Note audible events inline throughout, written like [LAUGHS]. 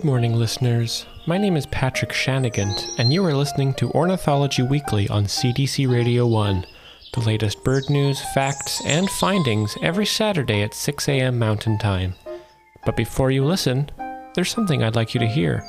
Good morning, listeners. My name is Patrick Shanigant, and you are listening to Ornithology Weekly on CBC Radio 1, the latest bird news, facts, and findings every Saturday at 6 a.m. Mountain Time. But before you listen, there's something I'd like you to hear.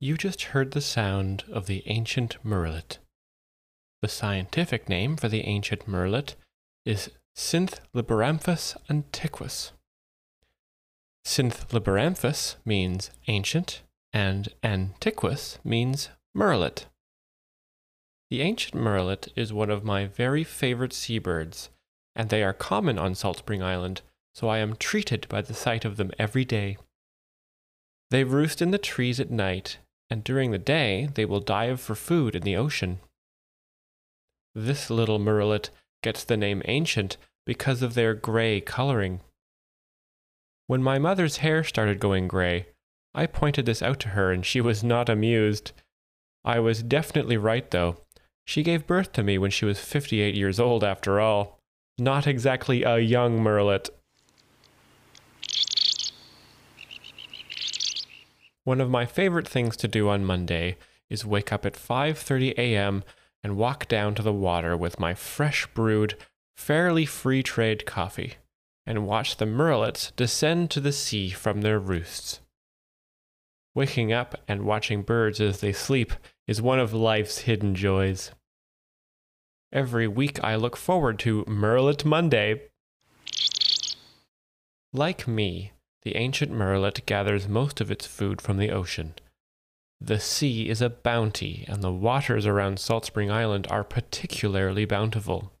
You just heard the sound of the ancient murrelet. The scientific name for the ancient murrelet is Synthliboramphus antiquus. Synthliboramphus means ancient, and antiquus means murrelet. The ancient murrelet is one of my very favorite seabirds, and they are common on Salt Spring Island, so I am treated by the sight of them every day. They roost in the trees at night and during the day they will dive for food in the ocean. This little murrelet gets the name ancient because of their gray coloring. When my mother's hair started going gray, I pointed this out to her and she was not amused. I was definitely right though. She gave birth to me when she was 58 years old after all. Not exactly a young murrelet. One of my favorite things to do on Monday is wake up at 5:30 a.m. and walk down to the water with my fresh brewed, fairly free trade coffee and watch the murrelets descend to the sea from their roosts. Waking up and watching birds as they sleep is one of life's hidden joys. Every week I look forward to Murrelet Monday. Like me, the ancient murrelet gathers most of its food from the ocean. The sea is a bounty, and the waters around Salt Spring Island are particularly bountiful.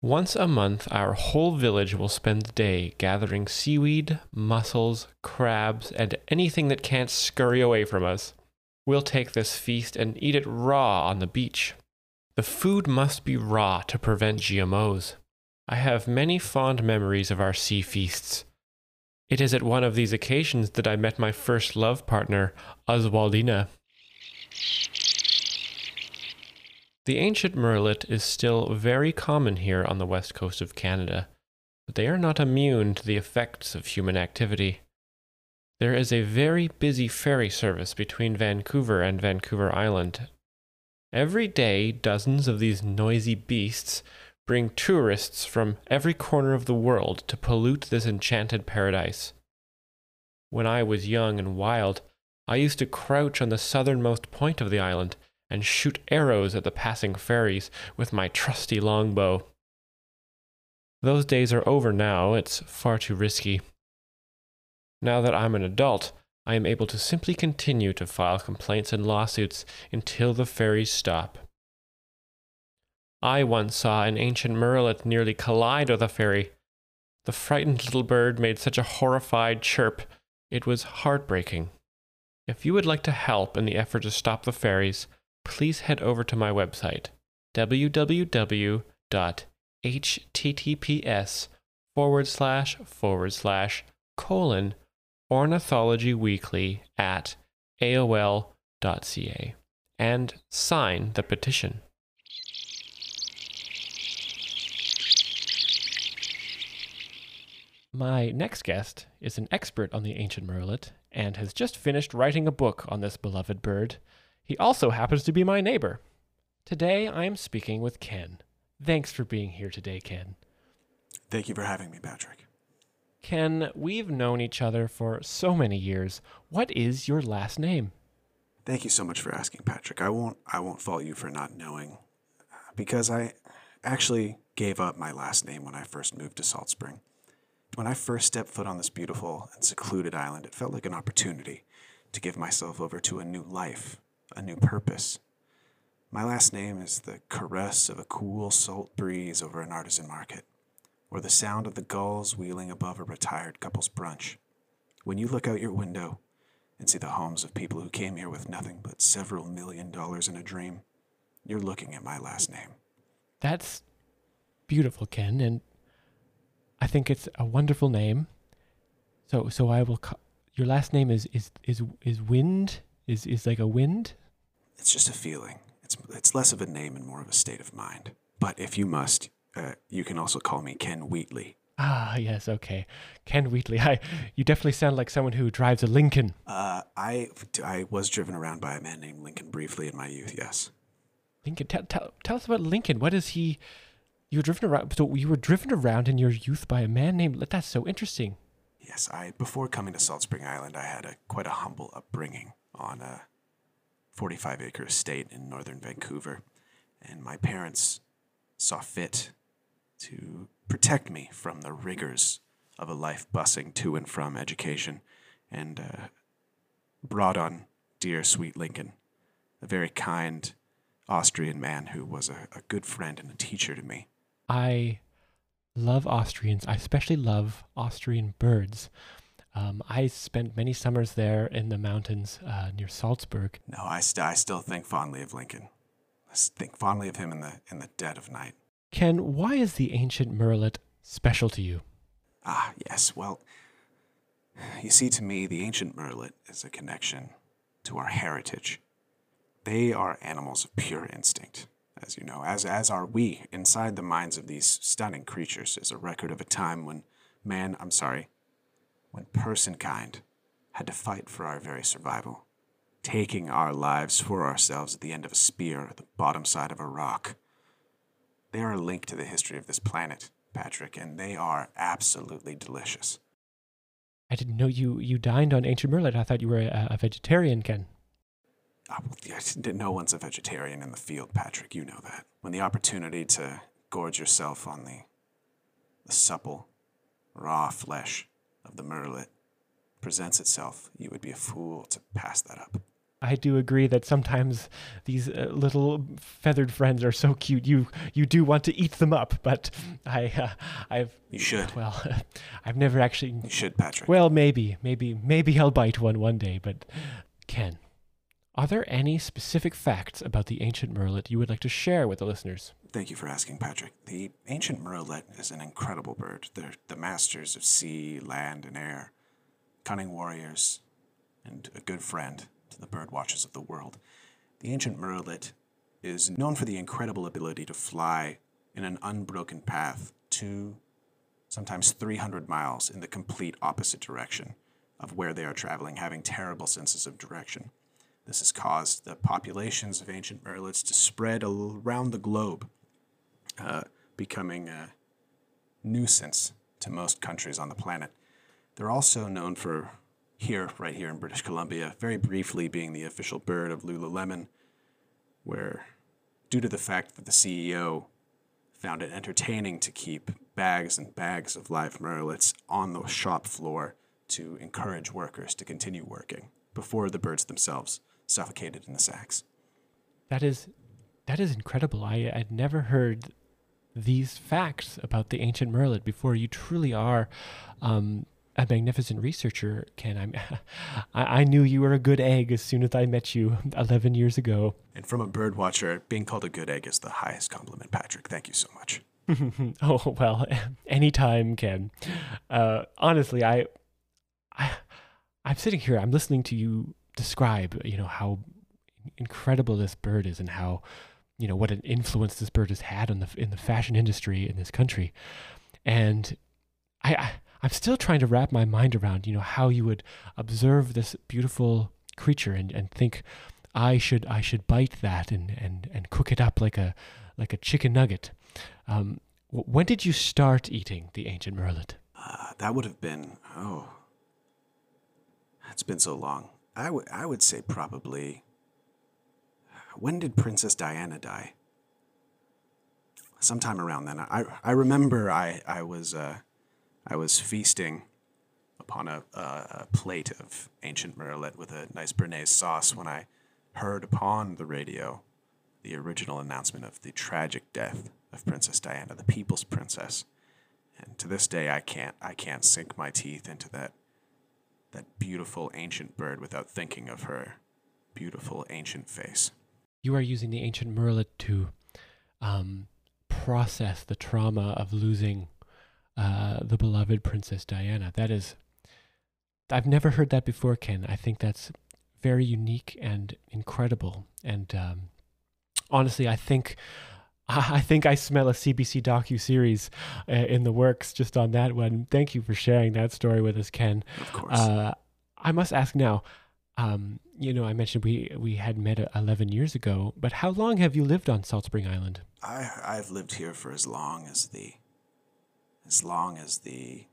Once a month, our whole village will spend the day gathering seaweed, mussels, crabs, and anything that can't scurry away from us. We'll take this feast and eat it raw on the beach. The food must be raw to prevent GMOs. I have many fond memories of our sea feasts. It is at one of these occasions that I met my first love partner, Oswaldina. The ancient murrelet is still very common here on the west coast of Canada, but they are not immune to the effects of human activity. There is a very busy ferry service between Vancouver and Vancouver Island. Every day, dozens of these noisy beasts bring tourists from every corner of the world to pollute this enchanted paradise. When I was young and wild, I used to crouch on the southernmost point of the island and shoot arrows at the passing ferries with my trusty longbow. Those days are over now, it's far too risky. Now that I'm an adult, I am able to simply continue to file complaints and lawsuits until the ferries stop. I once saw an ancient murrelet nearly collide with a ferry. The frightened little bird made such a horrified chirp, it was heartbreaking. If you would like to help in the effort to stop the ferries, please head over to my website, www.https forward slash forward slash colon ornithologyweekly at aol.ca and sign the petition. My next guest is an expert on the ancient murrelet and has just finished writing a book on this beloved bird. He also happens to be my neighbor. Today I am speaking with Ken. Thanks for being here today, Ken. Thank you for having me, Patrick. Ken, we've known each other for so many years. What is your last name? Thank you so much for asking, Patrick. I won't I won't fault you for not knowing uh, because I actually gave up my last name when I first moved to Salt Spring. When I first stepped foot on this beautiful and secluded island, it felt like an opportunity to give myself over to a new life, a new purpose. My last name is the caress of a cool salt breeze over an artisan market, or the sound of the gulls wheeling above a retired couple's brunch. When you look out your window and see the homes of people who came here with nothing but several million dollars in a dream, you're looking at my last name. That's beautiful, Ken, and I think it's a wonderful name. So so I will. Your last name is is is is Wind. Is is like a wind. It's just a feeling. It's it's less of a name and more of a state of mind. But if you must, uh, you can also call me Ken Wheatley. Ah, yes, okay. Ken Wheatley. I, you definitely sound like someone who drives a Lincoln. Uh, I I was driven around by a man named Lincoln briefly in my youth. Yes. Lincoln. Tell, tell, tell us about Lincoln. What is he? You were driven around. So you were driven around in your youth by a man named. That's so interesting. Yes, I before coming to Salt Spring Island, I had a quite a humble upbringing on a 45 acre estate in northern Vancouver, and my parents saw fit to protect me from the rigors of a life bussing to and from education, and uh, brought on dear sweet Lincoln, a very kind Austrian man who was a, a good friend and a teacher to me. I love Austrians. I especially love Austrian birds. Um, I spent many summers there in the mountains uh, near Salzburg. No, I, st- I still think fondly of Lincoln. I think fondly of him in the in the dead of night. Ken, why is the ancient murrelet special to you? Ah, yes. Well, you see, to me, the ancient murrelet is a connection to our heritage. They are animals of pure instinct, as you know, as, as are we. Inside the minds of these stunning creatures is a record of a time when man, I'm sorry, when personkind had to fight for our very survival, taking our lives for ourselves at the end of a spear or the bottom side of a rock. They are a link to the history of this planet, Patrick, and they are absolutely delicious. I didn't know you, you dined on ancient murrelet. I thought you were a, a vegetarian, Ken. Yeah, no one's a vegetarian in the field, Patrick. You know that. When the opportunity to gorge yourself on the, the supple, raw flesh of the murrelet presents itself, you would be a fool to pass that up. I do agree that sometimes these uh, little feathered friends are so cute. You you do want to eat them up, but I uh, I've You should. well [LAUGHS] I've never actually You should, Patrick. well maybe maybe maybe I'll bite one one day, but Ken, are there any specific facts about the ancient murrelet you would like to share with the listeners? Thank you for asking, Patrick. The ancient murrelet is an incredible bird. They're the masters of sea, land, and air, cunning warriors, and a good friend to the bird watchers of the world. The ancient murrelet is known for the incredible ability to fly in an unbroken path two, sometimes 300 miles in the complete opposite direction of where they are traveling, having terrible senses of direction. This has caused the populations of ancient murrelets to spread around the globe, uh, becoming a nuisance to most countries on the planet. They're also known for here, right here in British Columbia, very briefly being the official bird of Lululemon, where, due to the fact that the CEO found it entertaining to keep bags and bags of live murrelets on the shop floor to encourage workers to continue working before the birds themselves suffocated in the sacks. That is that is incredible. I I'd never heard these facts about the ancient murrelet before. You truly are um, a magnificent researcher, Ken. I'm, [LAUGHS] I, I knew you were a good egg as soon as I met you [LAUGHS] 11 years ago. And from a bird watcher, being called a good egg is the highest compliment, Patrick. Thank you so much. [LAUGHS] oh well, anytime, Ken. Uh, honestly, I, I, I'm sitting here. I'm listening to you describe, you know, how incredible this bird is and how, you know, what an influence this bird has had on the in the fashion industry in this country, and I, I I'm still trying to wrap my mind around, you know, how you would observe this beautiful creature and, and think, I should I should bite that and, and, and cook it up like a like a chicken nugget. Um, when did you start eating the ancient murrelet? Uh, that would have been, oh, it's been so long. I would I would say probably, when did Princess Diana die? Sometime around then. I, I remember I, I was, uh, I was feasting upon a, a, plate of ancient murrelet with a nice béarnaise sauce when I heard upon the radio the original announcement of the tragic death of Princess Diana, the people's princess. And to this day, I can't I can't sink my teeth into that that beautiful ancient bird without thinking of her beautiful ancient face. You are using the ancient murrelet to um, process the trauma of losing uh, the beloved Princess Diana. That is, I've never heard that before, Ken. I think that's very unique and incredible. And um, honestly, I think. [LAUGHS] I think I smell a CBC docu series uh, in the works just on that one. Thank you for sharing that story with us, Ken. Of course. Uh, I must ask now. Um, you know, I mentioned we we had met uh, eleven years ago, but how long have you lived on Salt Spring Island? I I've lived here for as long as the as long as the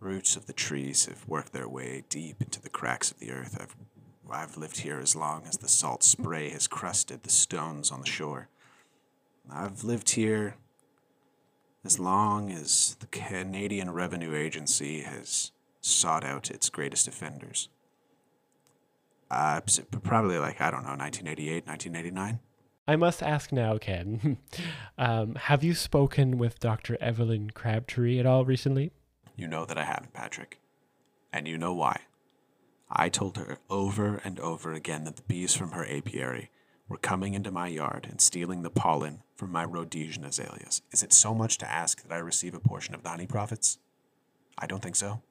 roots of the trees have worked their way deep into the cracks of the earth. I've I've lived here as long as the salt spray has crusted the stones on the shore. I've lived here as long as the Canadian Revenue Agency has sought out its greatest offenders. Uh, probably like, I don't know, 1988, 1989. I must ask now, Ken. [LAUGHS] um, have you spoken with Dr. Evelyn Crabtree at all recently? You know that I haven't, Patrick. And you know why. I told her over and over again that the bees from her apiary were coming into my yard and stealing the pollen from my Rhodesian azaleas. Is it so much to ask that I receive a portion of the honey profits? I don't think so.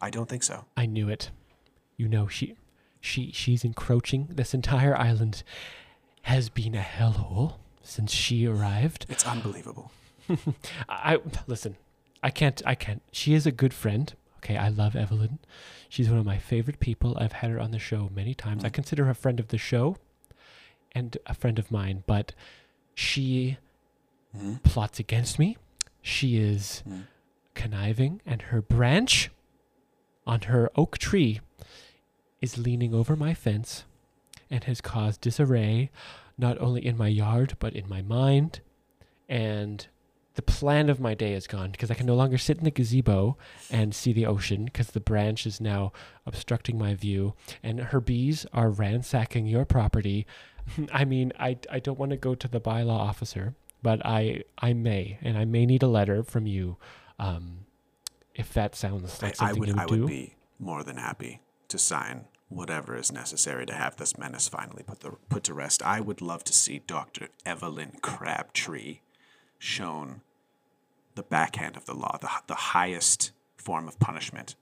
I don't think so. I knew it. You know, she, she, she's encroaching. This entire island has been a hellhole since she arrived. It's unbelievable. [LAUGHS] I listen. I can't. I can't. She is a good friend. Okay, I love Evelyn. She's one of my favorite people. I've had her on the show many times. I mm. consider her a friend of the show and a friend of mine, but she Mhm. plots against me. She is Mm. conniving, and her branch on her oak tree is leaning over my fence and has caused disarray not only in my yard but in my mind. And the plan of my day is gone because I can no longer sit in the gazebo and see the ocean because the branch is now obstructing my view. And her bees are ransacking your property. [LAUGHS] I mean, I, I don't want to go to the bylaw officer, but I I may, and I may need a letter from you. Um, if that sounds like I, I something would you would I do. would be more than happy to sign whatever is necessary to have this menace finally put the put to rest. I would love to see Dr. Evelyn Crabtree shown the backhand of the law, the, the highest form of punishment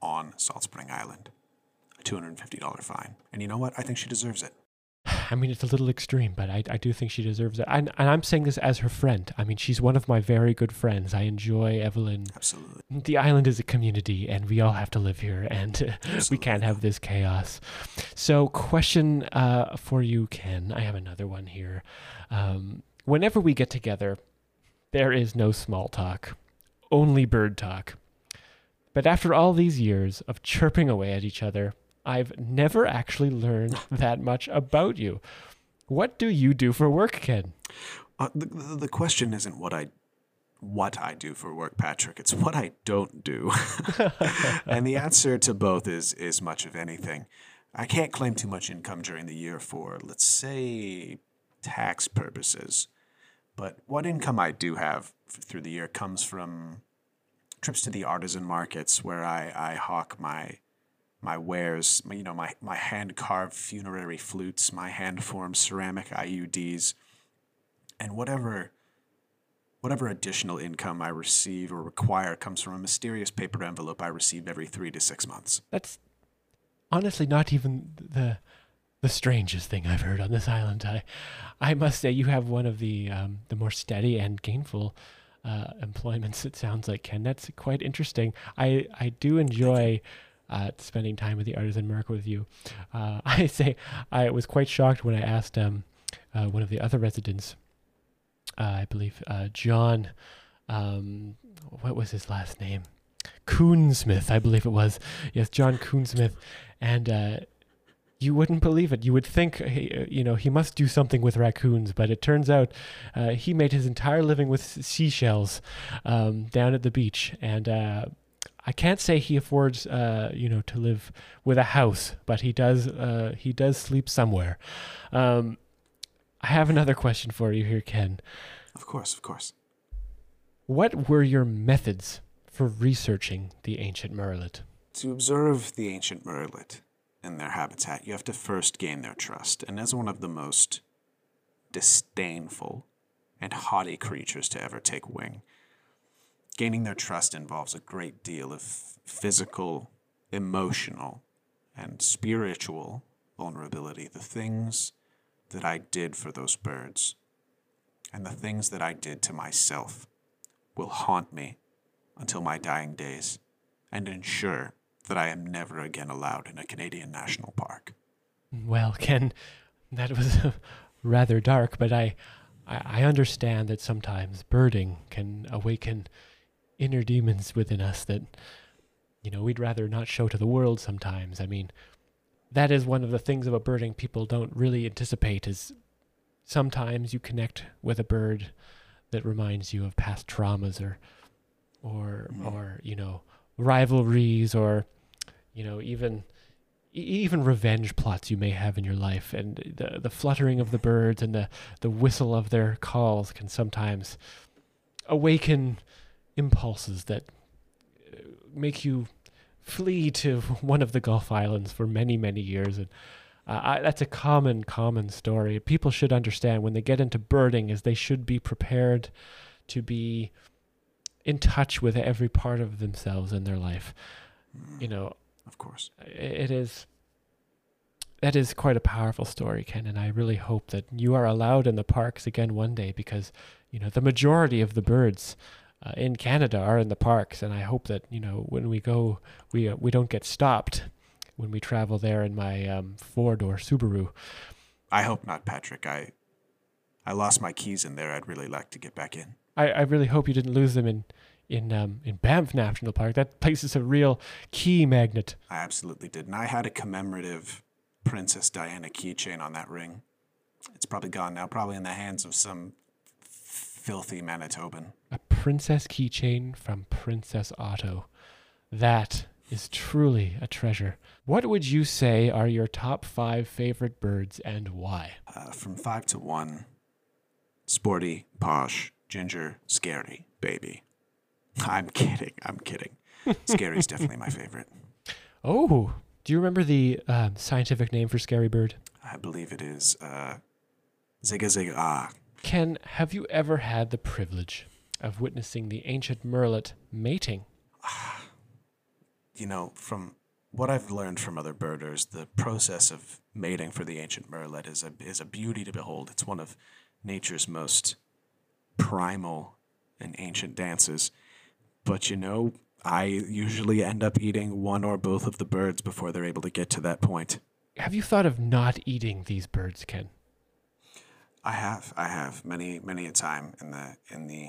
on Salt Spring Island. A $250 fine. And you know what? I think she deserves it. I mean, it's a little extreme, but I, I do think she deserves it. And, and I'm saying this as her friend. I mean, she's one of my very good friends. I enjoy Evelyn. Absolutely. The island is a community, and we all have to live here, and [LAUGHS] we can't have this chaos. So, question uh, for you, Ken. I have another one here. Um, whenever we get together, there is no small talk, only bird talk. But after all these years of chirping away at each other, I've never actually learned that much about you. What do you do for work, Ken? Uh, the, the, question isn't what I what I do for work, Patrick. It's what I don't do. [LAUGHS] and the answer to both is is much of anything. I can't claim too much income during the year for, let's say, tax purposes. But what income I do have through the year comes from trips to the artisan markets where I, I hawk my my wares, you know, my, my hand carved funerary flutes, my hand formed ceramic IUDs, and whatever whatever additional income I receive or require comes from a mysterious paper envelope I receive every three to six months. That's honestly not even the the strangest thing I've heard on this island. I I must say you have one of the um, the more steady and gainful uh, employments. It sounds like Ken. That's quite interesting. I I do enjoy. Spending time with the artisan market with you, uh, [LAUGHS] I say I was quite shocked when I asked um, uh, one of the other residents, uh, I believe uh, John, um, what was his last name? Coonsmith, I believe it was. Yes, John Coonsmith, and uh, you wouldn't believe it. You would think, you know, he must do something with raccoons, but it turns out uh, he made his entire living with seashells um, down at the beach, and uh, I can't say he affords, uh, you know, to live with a house, but he does. Uh, he does sleep somewhere. Um, I have another question for you here, Ken. Of course, of course. What were your methods for researching the ancient murrelet? To observe the ancient murrelet in their habitat, you have to first gain their trust. And as one of the most disdainful and haughty creatures to ever take wing. Gaining their trust involves a great deal of physical, emotional, and spiritual vulnerability. The things that I did for those birds and the things that I did to myself will haunt me until my dying days and ensure that I am never again allowed in a Canadian national park. Well, Ken, that was [LAUGHS] rather dark, but I, I, understand that sometimes birding can awaken inner demons within us that, you know, we'd rather not show to the world sometimes. I mean, that is one of the things about birding people don't really anticipate is sometimes you connect with a bird that reminds you of past traumas or or Mm. or you know rivalries or you know even even revenge plots you may have in your life and the the fluttering of the birds and the the whistle of their calls can sometimes awaken impulses that uh, make you flee to [LAUGHS] one of the Gulf Islands for many many years. And uh, I, that's a common common story. People should understand when they get into birding is they should be prepared to be in touch with every part of themselves in their life. You know Of course. it is that is quite a powerful story ken and i really hope that you are allowed in the parks again one day because you know the majority of the birds uh, in canada are in the parks and i hope that you know when we go we uh, we don't get stopped when we travel there in my um, ford or subaru I hope not, Patrick. I I lost my keys in there. I'd really like to get back in. I, I really hope you didn't lose them in in um, in banff national park that place is a real key magnet I absolutely did. And I had a commemorative Princess Diana keychain on that ring. It's probably gone now, probably in the hands of some filthy Manitoban. A princess keychain from Princess Otto. That is truly a treasure. What would you say are your top five favorite birds and why? Uh, from five to one, sporty, posh, ginger, scary, baby. [LAUGHS] I'm kidding. I'm kidding. [LAUGHS] Scary's definitely my favorite. Oh, do you remember the um, scientific name for scary bird? I believe it is uh, Zigga Zigga Ah. Ken, have you ever had the privilege of witnessing the ancient murrelet mating? [SIGHS] you know, from what I've learned from other birders, the process of mating for the ancient murrelet is a is a beauty to behold. It's one of nature's most primal and ancient dances. But you know, I usually end up eating one or both of the birds before they're able to get to that point. Have you thought of not eating these birds, Ken? I have, I have many, many a time in the in the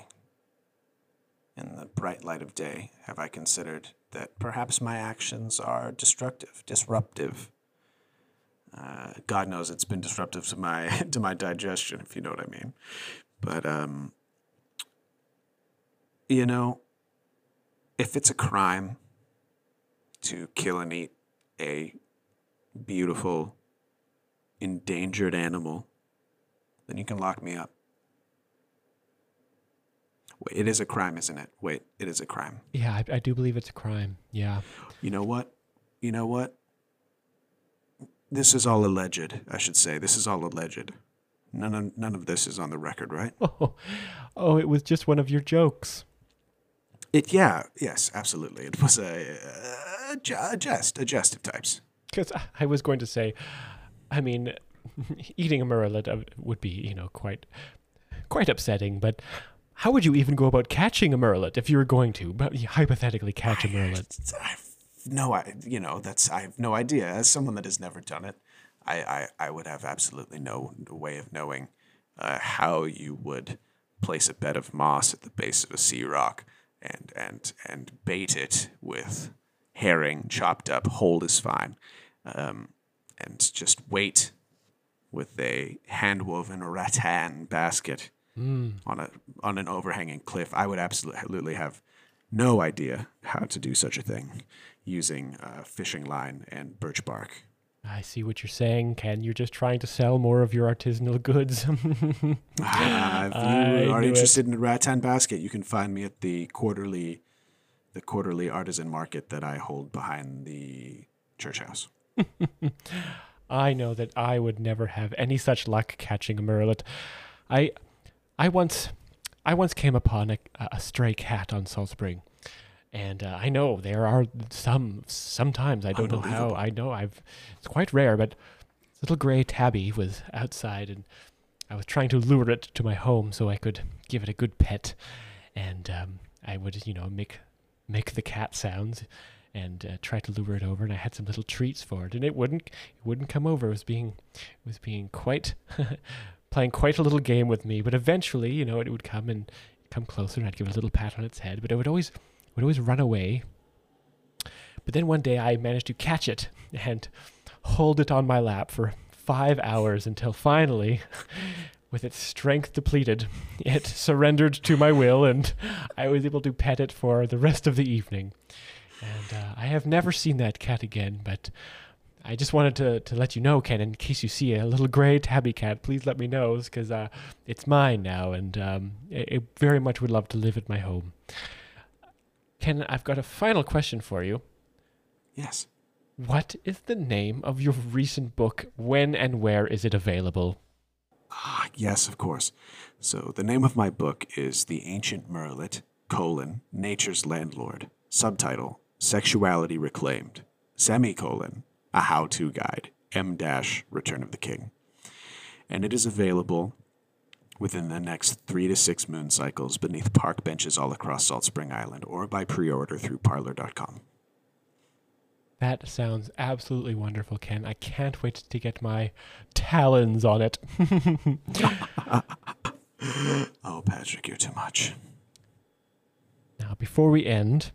in the bright light of day have I considered that perhaps my actions are destructive, disruptive. Uh, God knows it's been disruptive to my [LAUGHS] to my digestion, if you know what I mean. But um, you know, if it's a crime to kill and eat a beautiful, endangered animal, then you can lock me up. Wait, it is a crime, isn't it? Wait, it is a crime. Yeah, I, I do believe it's a crime. Yeah. You know what? You know what? This is all alleged, I should say. This is all alleged. None of, none of this is on the record, right? [LAUGHS] Oh, oh, it was just one of your jokes. It, yeah, yes, absolutely. It was a, a, a jest, a jest of types. Because I was going to say, I mean, [LAUGHS] eating a murrelet would be, you know, quite, quite upsetting. But how would you even go about catching a murrelet if you were going to, hypothetically catch a murrelet? I've no, I, you know, that's I have no idea. As someone that has never done it, I, I, I would have absolutely no way of knowing uh, how you would place a bed of moss at the base of a sea rock and and and bait it with herring chopped up, whole is fine, um, and just wait with a hand woven rattan basket on a on an overhanging cliff. I would absolutely have no idea how to do such a thing using uh, fishing line and birch bark. I see what you're saying, Ken. You're just trying to sell more of your artisanal goods. [LAUGHS] Ah, if I you are knew it. interested in a rattan basket, you can find me at the quarterly, the quarterly artisan market that I hold behind the church house. [LAUGHS] I know that I would never have any such luck catching a murrelet. I I once, I once came upon a, a stray cat on Salt Spring, and uh, I know there are some. Sometimes I don't know how. I know I've. It's quite rare, but little gray tabby was outside, and I was trying to lure it to my home so I could give it a good pet, and um, I would, you know, make make the cat sounds and uh, try to lure it over. And I had some little treats for it, and it wouldn't it wouldn't come over. It was being it was being quite [LAUGHS] playing quite a little game with me. But eventually, you know, it would come and come closer, and I'd give it a little pat on its head. But it would always would always run away. But then one day I managed to catch it and hold it on my lap for five hours until finally, [LAUGHS] with its strength depleted, it surrendered to my will, and I was able to pet it for the rest of the evening. And uh, I have never seen that cat again, but I just wanted to, to let you know, Ken, in case you see a little gray tabby cat, please let me know, because uh, it's mine now, and um, I, I very much would love to live at my home. Ken, I've got a final question for you. Yes. What is the name of your recent book? When and where is it available? Ah, yes, of course. So the name of my book is The Ancient Murrelet, colon, Nature's Landlord. Subtitle, Sexuality Reclaimed. Semicolon, A How-To Guide. M dash Return of the King. And it is available within the next three to six moon cycles beneath park benches all across Salt Spring Island or by pre-order through parlor.com. That sounds absolutely wonderful, Ken. I can't wait to get my talons on it. [LAUGHS] Oh, Patrick, you're too much. now, before we end,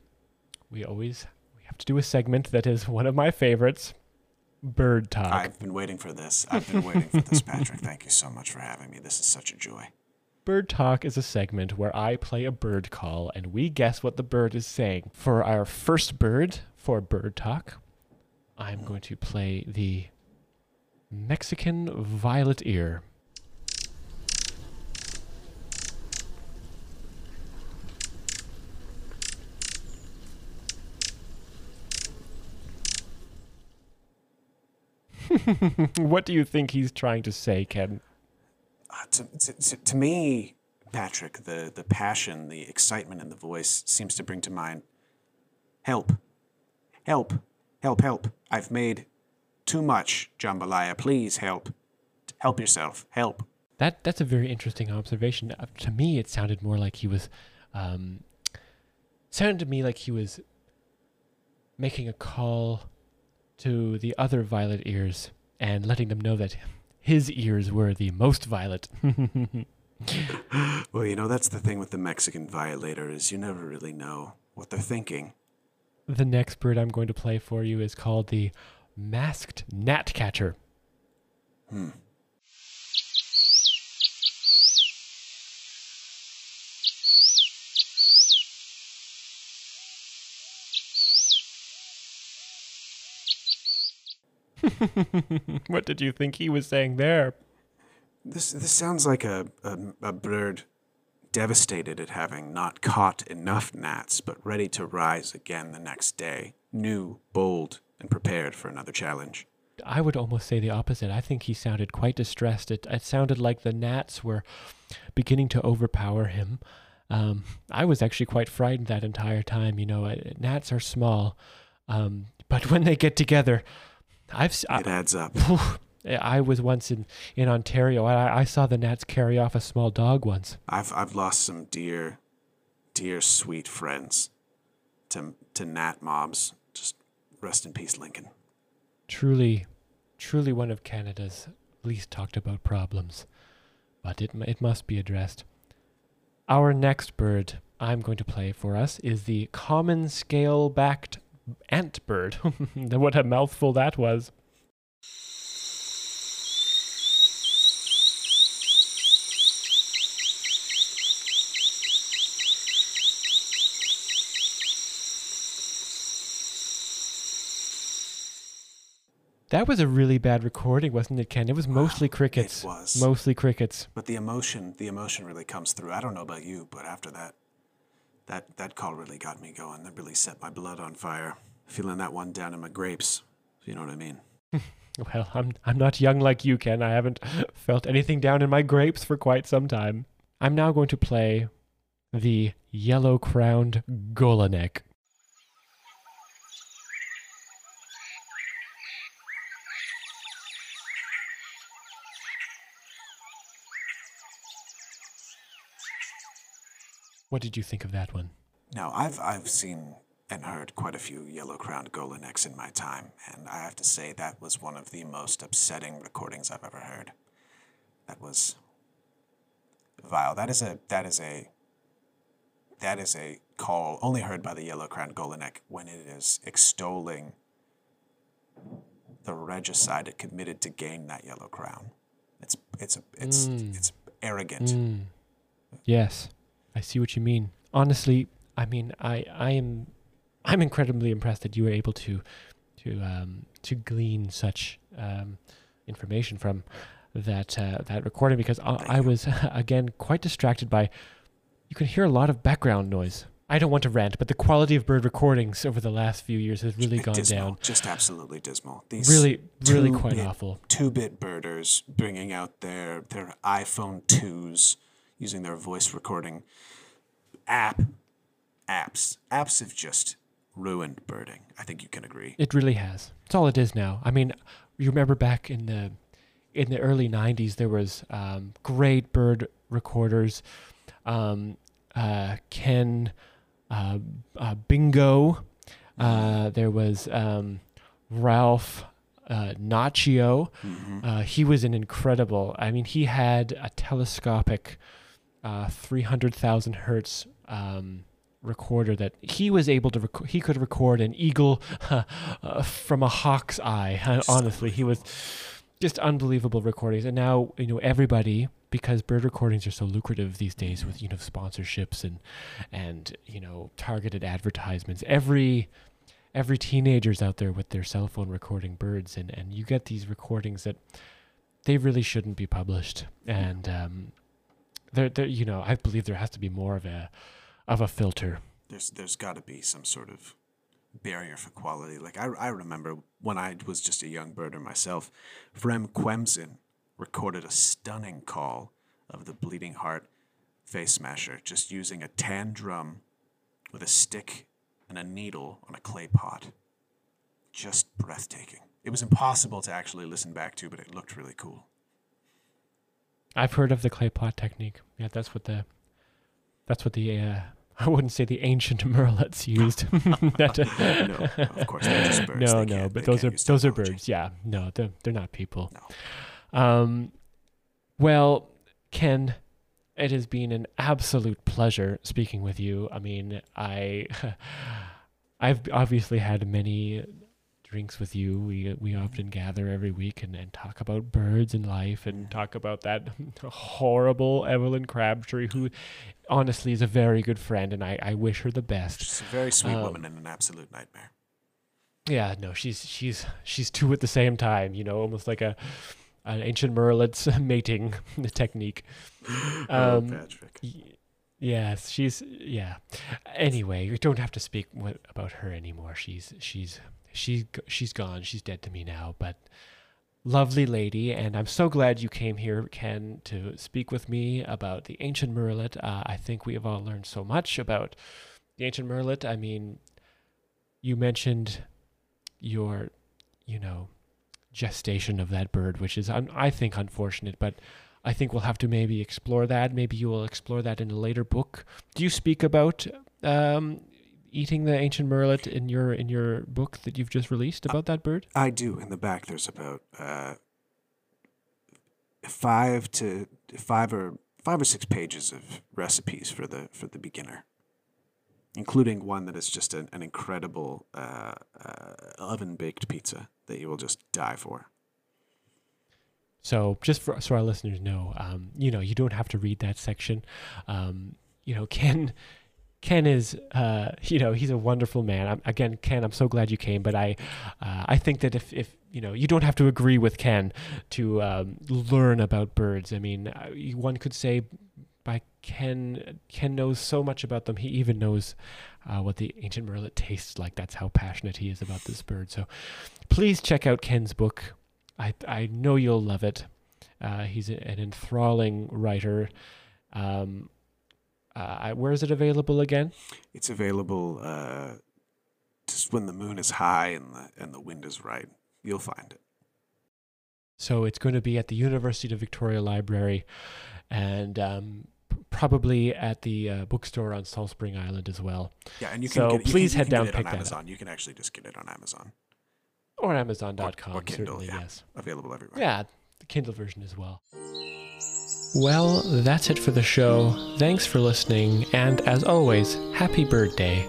we always we have to do a segment that is one of my favorites, bird talk. I've been waiting for this. I've been waiting for this, Patrick. Thank you so much for having me. This is such a joy. Bird Talk is a segment where I play a bird call and we guess what the bird is saying. For our first bird for Bird Talk, I'm going to play the Mexican violet ear. [LAUGHS] what do you think he's trying to say, Ken? Uh, to, to, to, me, Patrick, the, the passion, the excitement in the voice seems to bring to mind help, help, help, help. I've made too much, jambalaya. Please help. Help yourself. Help. That that's a very interesting observation. Uh, to me, it sounded more like he was, um, sounded to me like he was making a call to the other violet ears and letting them know that his ears were the most violet. [LAUGHS] Well, you know, that's the thing with the Mexican violetear is you never really know what they're thinking. the next bird I'm going to play for you is called the masked gnatcatcher. Hmm. [LAUGHS] what did you think he was saying there? This this sounds like a, a, a bird devastated at having not caught enough gnats, but ready to rise again the next day, new, bold, and prepared for another challenge. I would almost say the opposite. I think he sounded quite distressed. It, it sounded like the gnats were beginning to overpower him. Um, I was actually quite frightened that entire time. You know, gnats are small, um, but when they get together, I've I, It adds up. I was once in in Ontario. I, I saw the gnats carry off a small dog once. I've I've lost some dear, dear sweet friends to to gnat mobs. Just rest in peace, Lincoln. Truly, truly one of Canada's least talked about problems, but it it must be addressed. Our next bird I'm going to play for us is the common scale-backed ant bird. [LAUGHS] what a mouthful that was. That was a really bad recording, wasn't it, Ken? It was mostly crickets. It was. Mostly crickets. But the emotion, the emotion really comes through. I don't know about you, but after that, that that call really got me going. That really set my blood on fire. Feeling that one down in my grapes. You know what I mean. [LAUGHS] Well, I'm I'm not young like you, Ken. I haven't felt anything down in my grapes for quite some time. I'm now going to play the yellow crowned Gonolek. What did you think of that one? Now, I've I've seen and heard quite a few yellow-crowned Gonoleks in my time, and I have to say that was one of the most upsetting recordings I've ever heard. That was vile. That is a that is a that is a call only heard by the yellow-crowned Gonolek when it is extolling the regicide it committed to gain that yellow crown. It's it's a it's mm. it's arrogant. Mm. Yes, I see what you mean. Honestly, I mean, I I am I'm incredibly impressed that you were able to to um, to glean such um, information from that uh, that recording because I, I was [LAUGHS] again quite distracted by you can hear a lot of background noise. I don't want to rant, but the quality of bird recordings over the last few years has really gone dismal, down. Just absolutely dismal. These Really, really quite two-bit- awful. Two-bit birders bringing out their their iPhone twos, using their voice recording app apps. Apps have just ruined birding. I think you can agree. It really has. It's all it is now. I mean, you remember back in the in the early '90s, there was um, great bird recorders. Um, uh, Ken uh, uh, Bingo. Uh, there was um, Ralph uh, Nachio. Uh, he was an incredible. I mean, he had a telescopic uh, 300,000 hertz um, recorder that he was able to rec- he could record an eagle [LAUGHS] uh, from a hawk's eye. Uh, [LAUGHS] Honestly, he was just unbelievable recordings. And now you know everybody because bird recordings are so lucrative these days with you know sponsorships and and you know targeted advertisements. Every every teenager's out there with their cell phone recording birds and and you get these recordings that they really shouldn't be published and um there there you know i believe there has to be more of a of a filter There's there's got to be some sort of barrier for quality. Like I, I remember when I was just a young birder myself, Vrem Quemsin recorded a stunning call of the Bleeding Heart face smasher just using a tan drum with a stick and a needle on a clay pot. Just breathtaking. It was impossible to actually listen back to, but it looked really cool. I've heard of the clay pot technique yeah that's what the that's what the uh [LAUGHS] I wouldn't say the ancient [LAUGHS] murrelets used. [LAUGHS] that, uh, No, of course, they're just birds. No, They no, but those are those are birds. Yeah, no, they're they're not people. No. Um, well, Ken, it has been an absolute pleasure speaking with you. I mean, I, I've obviously had many drinks with you. We we often gather every week and, and talk about birds and life and talk about that horrible Evelyn Crabtree, who honestly is a very good friend, and I, I wish her the best. She's a very sweet Um, woman and an absolute nightmare. Yeah, no, she's she's she's two at the same time. You know, almost like a an ancient murrelet's [LAUGHS] mating [LAUGHS] technique. [GASPS] oh, Um, Patrick. y- yes, she's yeah. Anyway, we don't have to speak about her anymore. She's she's she's she's gone. She's dead to me now. But lovely lady, and I'm so glad you came here, Ken, to speak with me about the ancient murrelet. Uh, I think we have all learned so much about the ancient murrelet. I mean, you mentioned your, you know, gestation of that bird, which is, un- I think, unfortunate, but I think we'll have to maybe explore that. Maybe you will explore that in a later book. Do you speak about um, eating the ancient murrelet in your in your book that you've just released about that bird? I do. In the back, there's about uh, five to five or five or six pages of recipes for the for the beginner, including one that is just an, an incredible uh, uh, oven baked pizza that you will just die for. So just for, so our listeners know, um, you know, you don't have to read that section. Um, you know, [LAUGHS] Ken, Ken is, uh, you know, he's a wonderful man. I'm, again, Ken, I'm so glad you came. But I, uh, I think that if, if you know, you don't have to agree with Ken to um, learn about birds. I mean, uh, one could say by Ken, Ken knows so much about them. He even knows uh, what the ancient murrelet tastes like. That's how passionate he is about this bird. So please check out Ken's book. I I know you'll love it. Uh, he's an enthralling writer. Um, uh, where is it available again? It's available uh, just when the moon is high and the and the wind is right. You'll find it. So it's going to be at the University of Victoria Library, and um, probably at the uh, bookstore on Salt Spring Island as well. Yeah, and you can So get, you please can, head down, pick on that Amazon. You can actually just get it on Amazon. Or Amazon.com, Or- or Kindle, certainly, yeah. yes. Available everywhere. Yeah, the Kindle version as well. Well, that's it for the show. Thanks for listening, and as always, happy Bird Day.